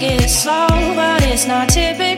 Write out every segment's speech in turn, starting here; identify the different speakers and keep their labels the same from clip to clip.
Speaker 1: It's slow, but it's not typical.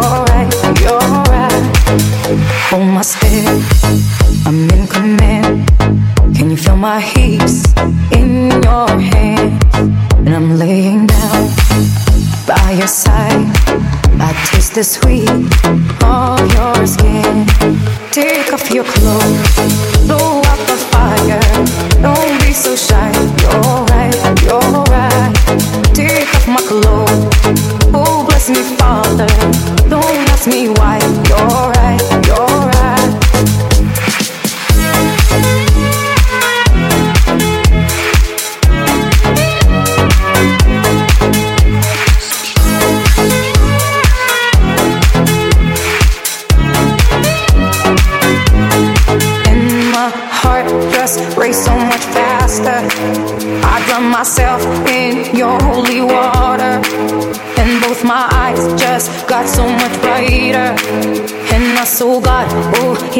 Speaker 2: close.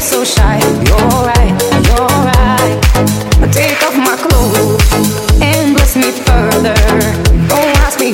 Speaker 2: so shy. You're right, you're right. Take off my clothes and bless me further don't ask me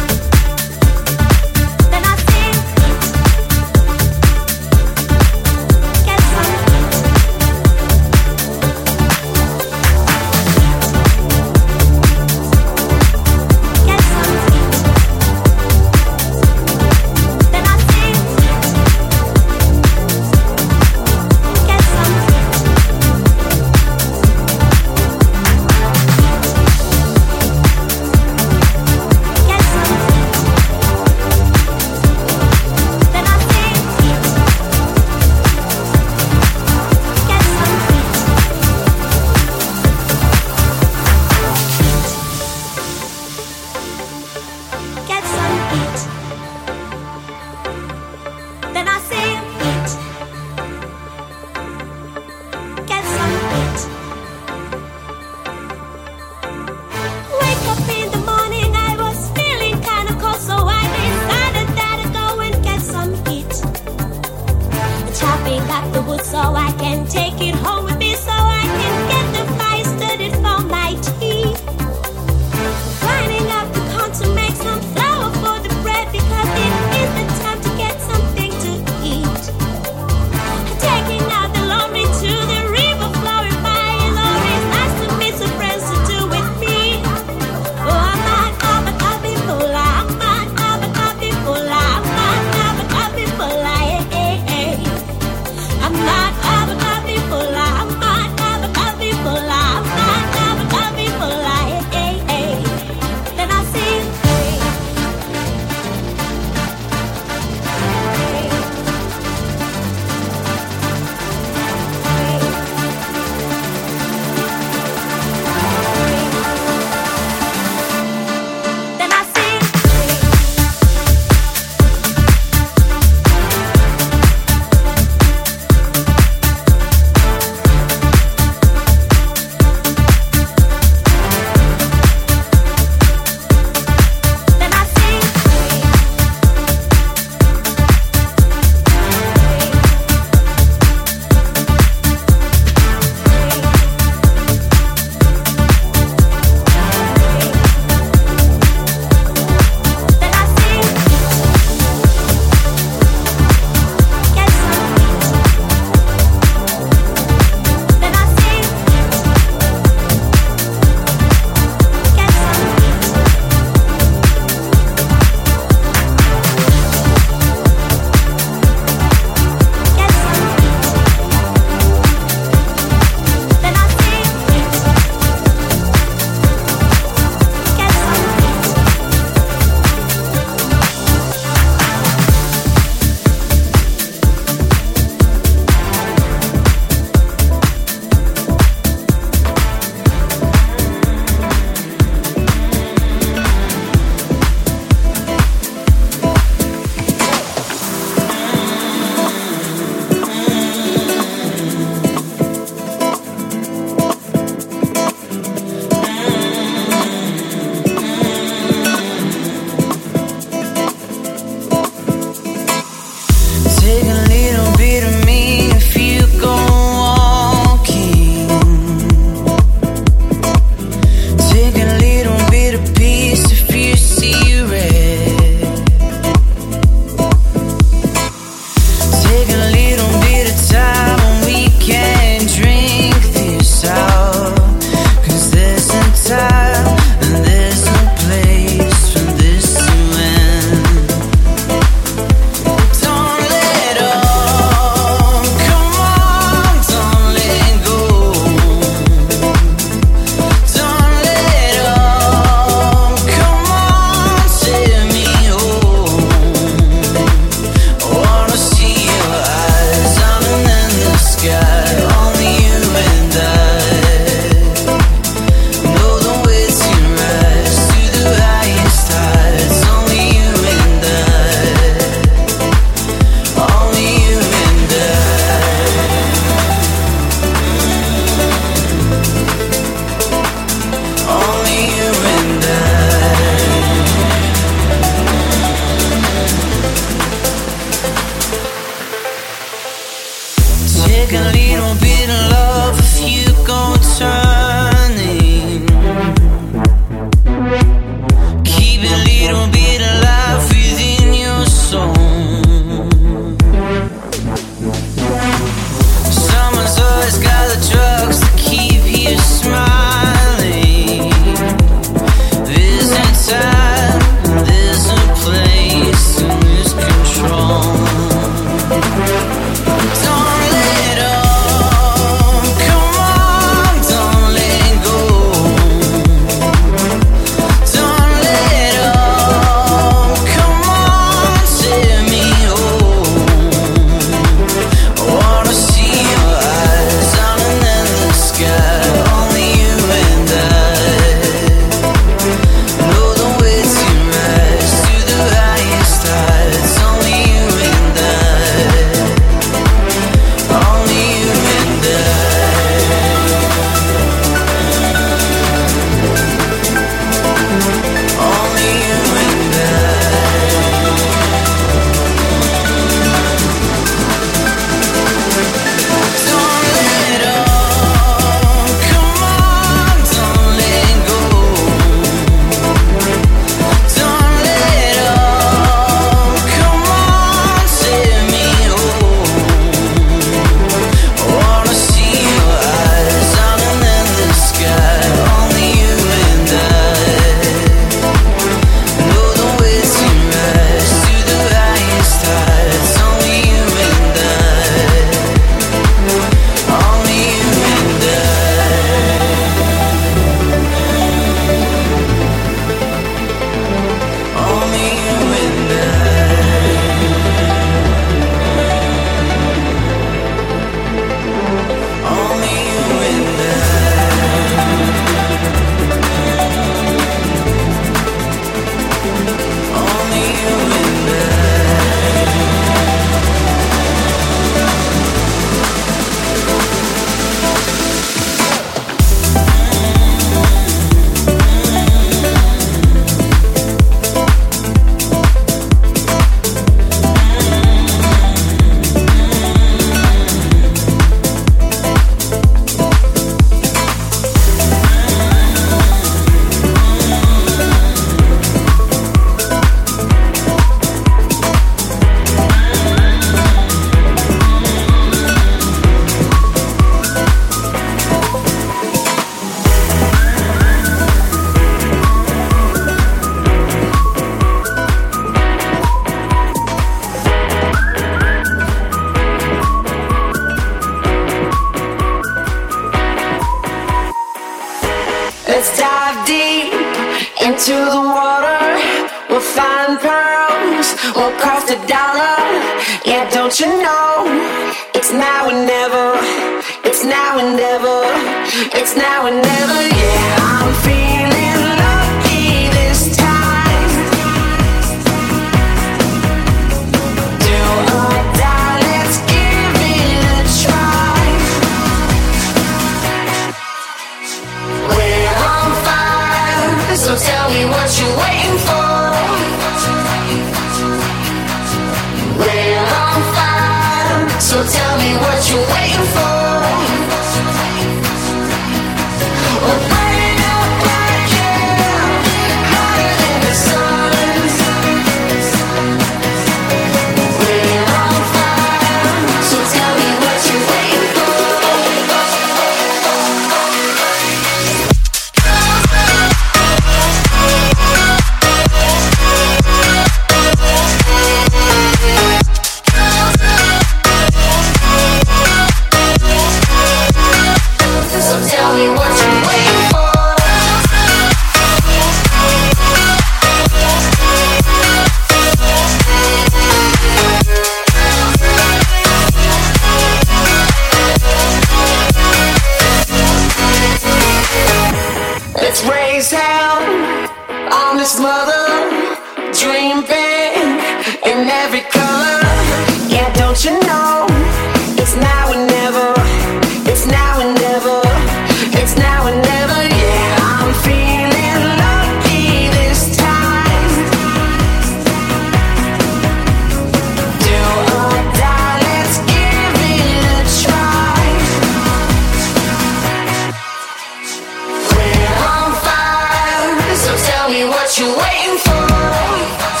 Speaker 3: waiting for.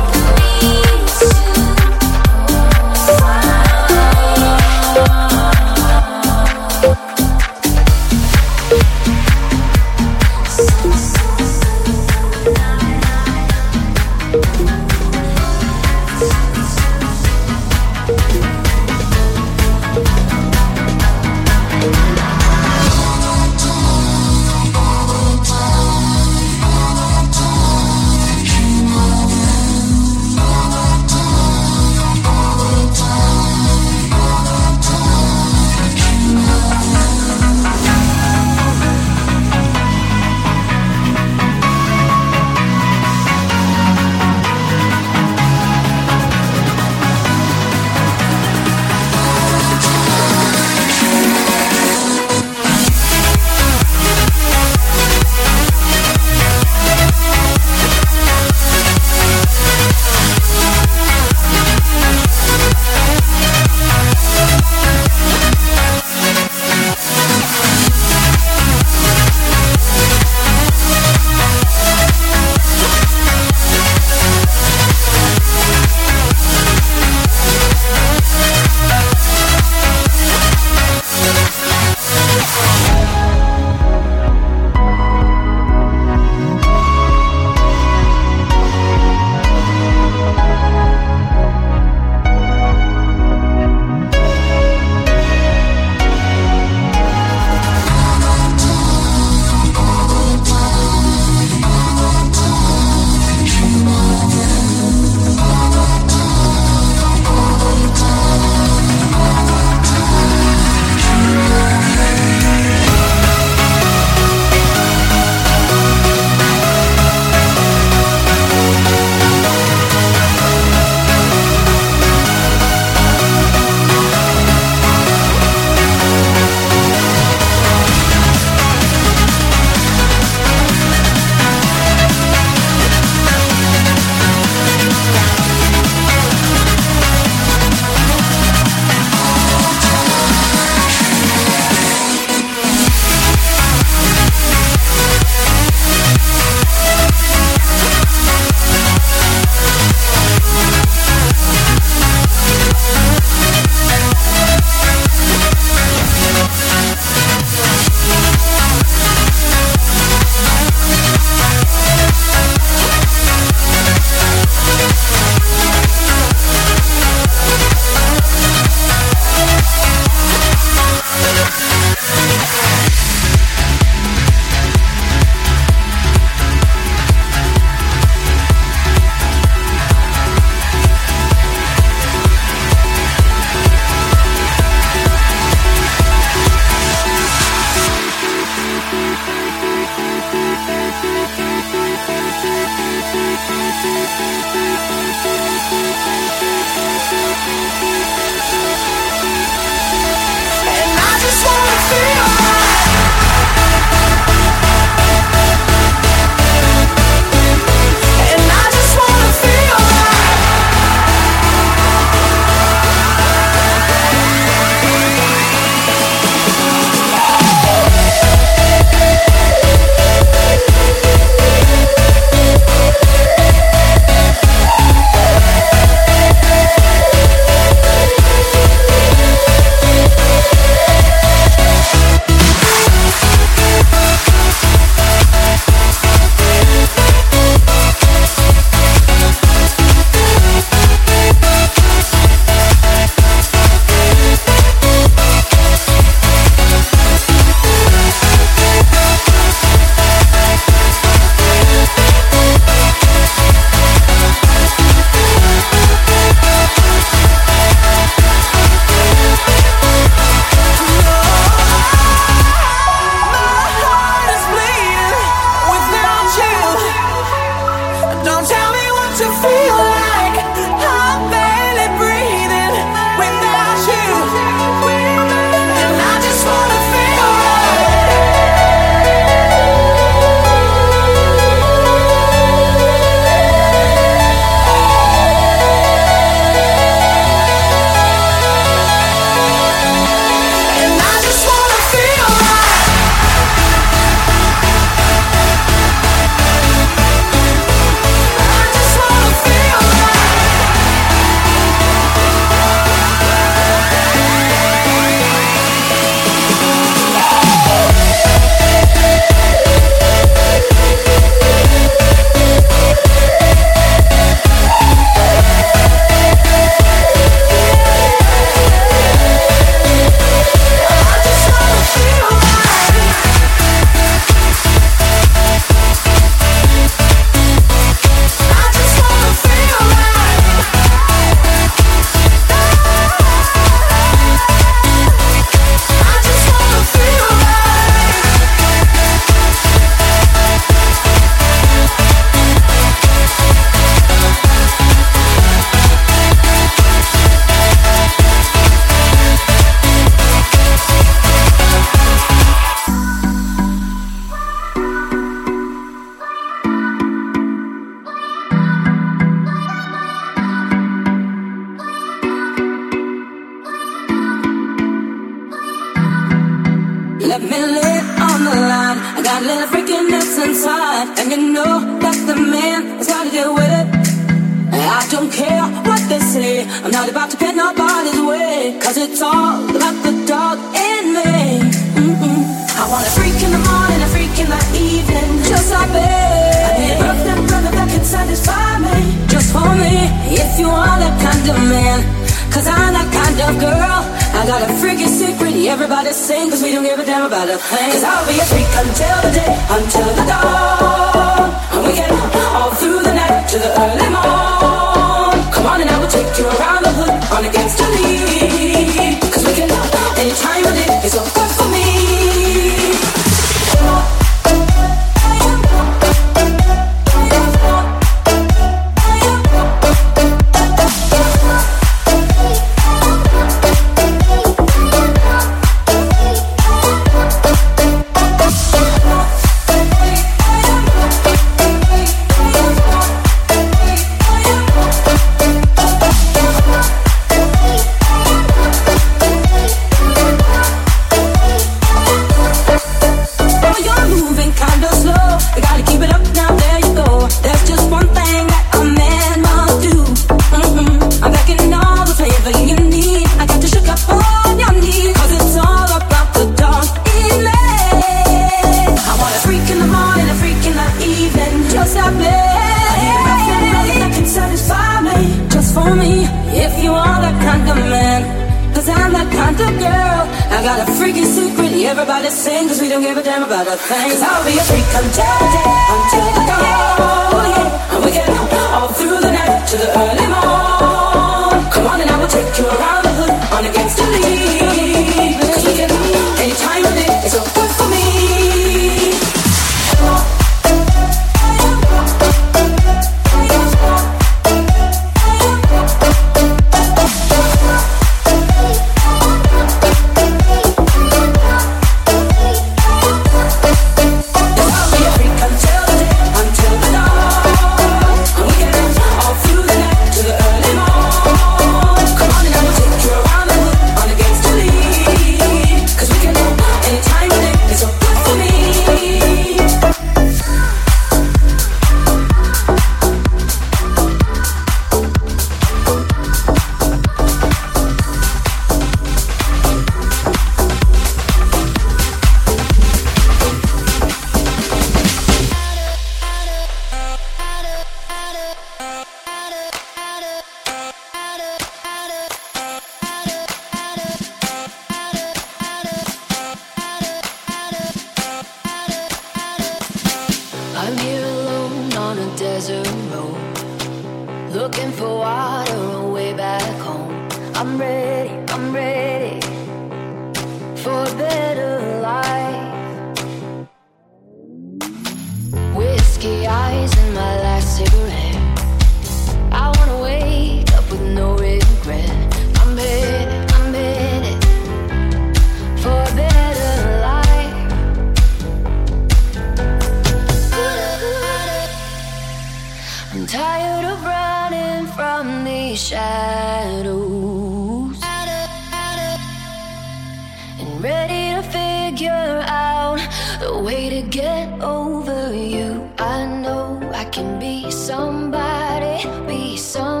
Speaker 4: Can be
Speaker 5: somebody, be somebody.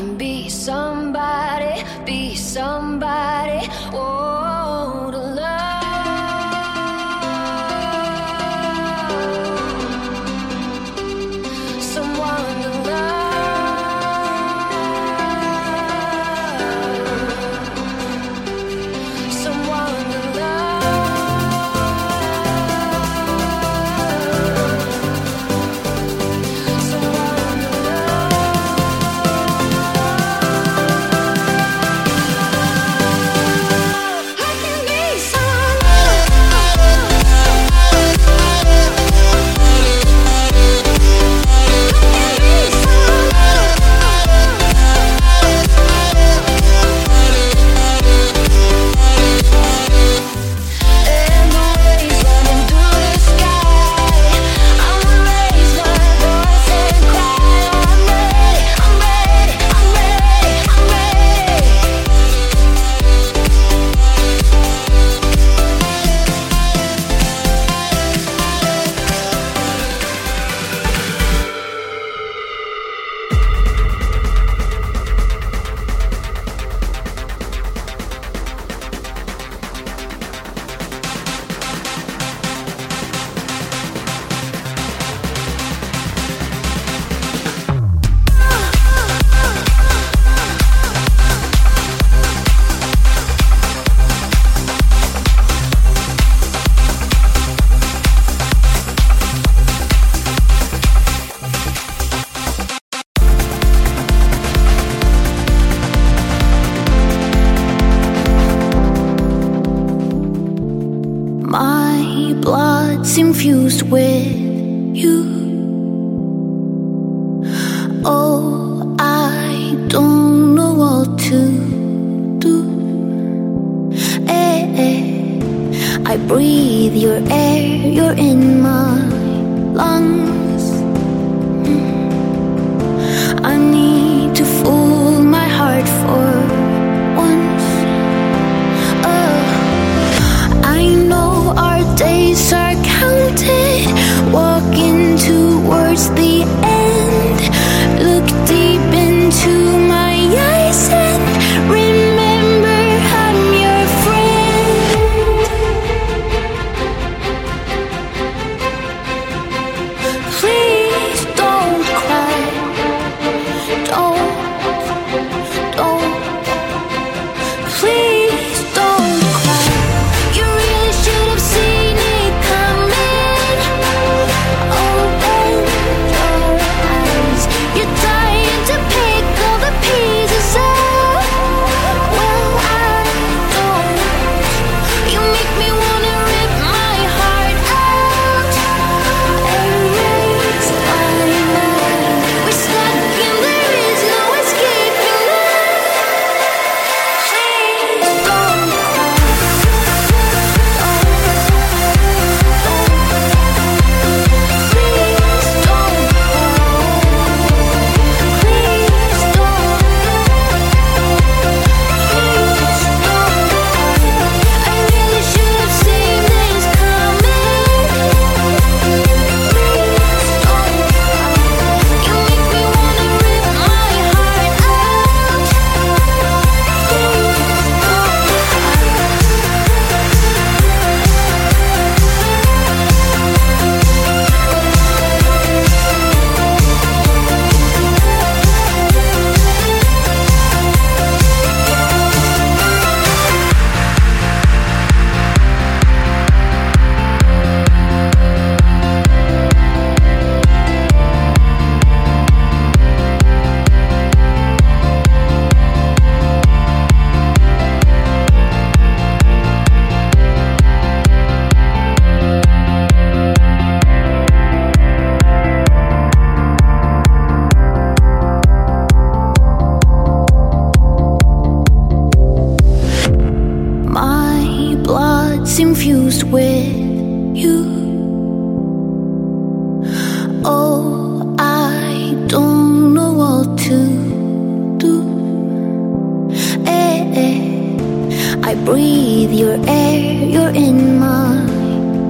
Speaker 5: Can be somebody, be somebody.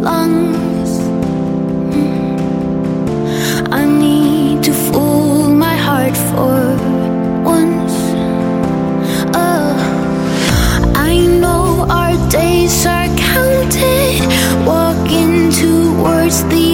Speaker 6: lungs. Mm. I need to fool my heart for once. Oh, I know our days are counted, walking towards the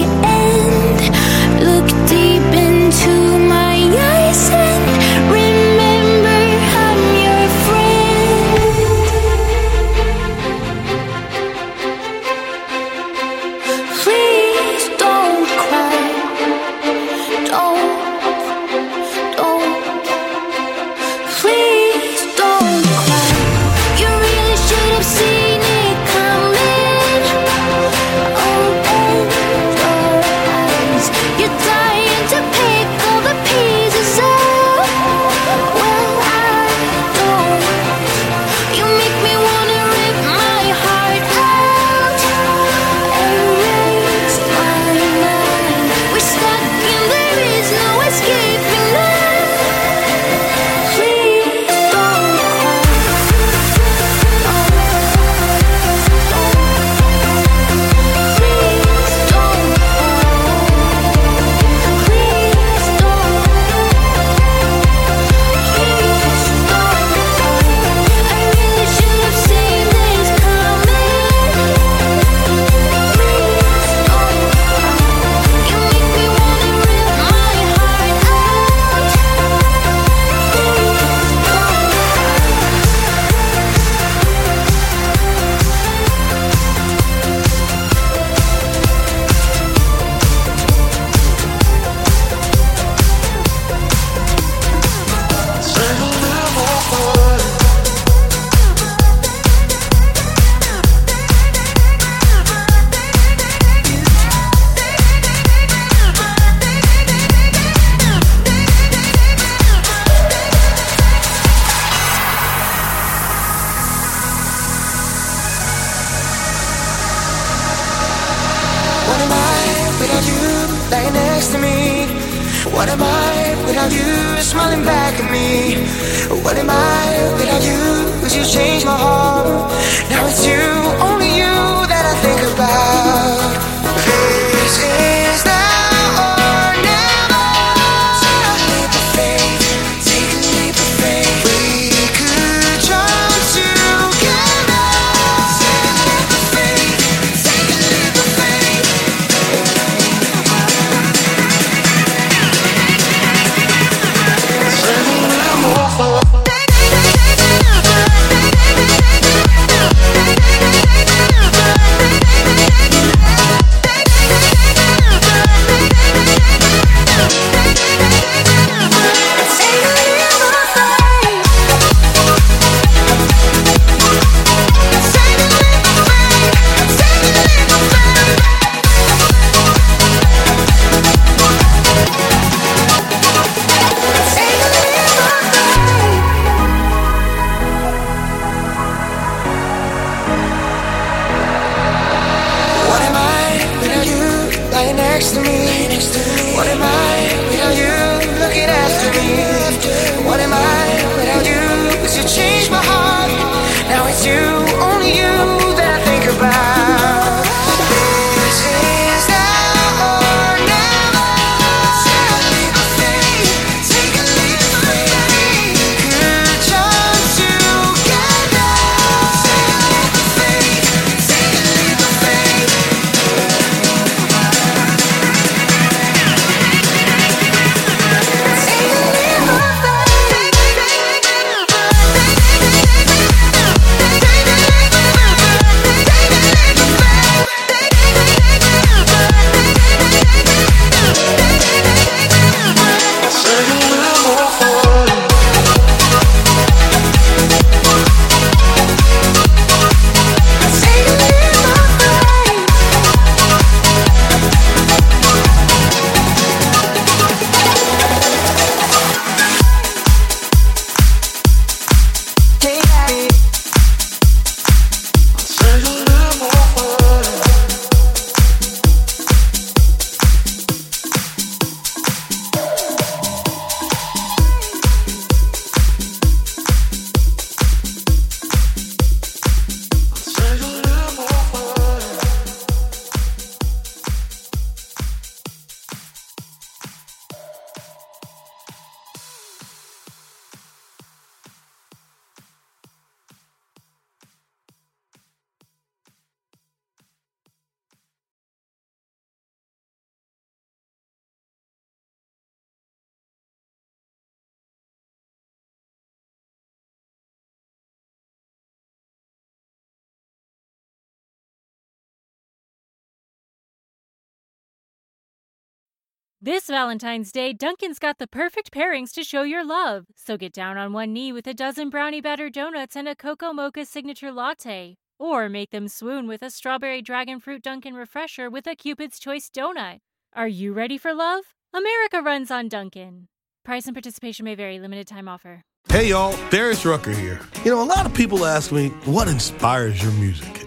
Speaker 7: This Valentine's Day, Dunkin's got the perfect pairings to show your love. So get down on one knee with a dozen brownie batter donuts and a cocoa mocha signature latte. Or make them swoon with a strawberry dragon fruit Dunkin' refresher with a Cupid's Choice donut. Are you ready for love? America runs on Dunkin'. Price and participation may vary, limited time offer.
Speaker 8: Hey y'all, Darius Rucker here. You know, a lot of people ask me, what inspires your music?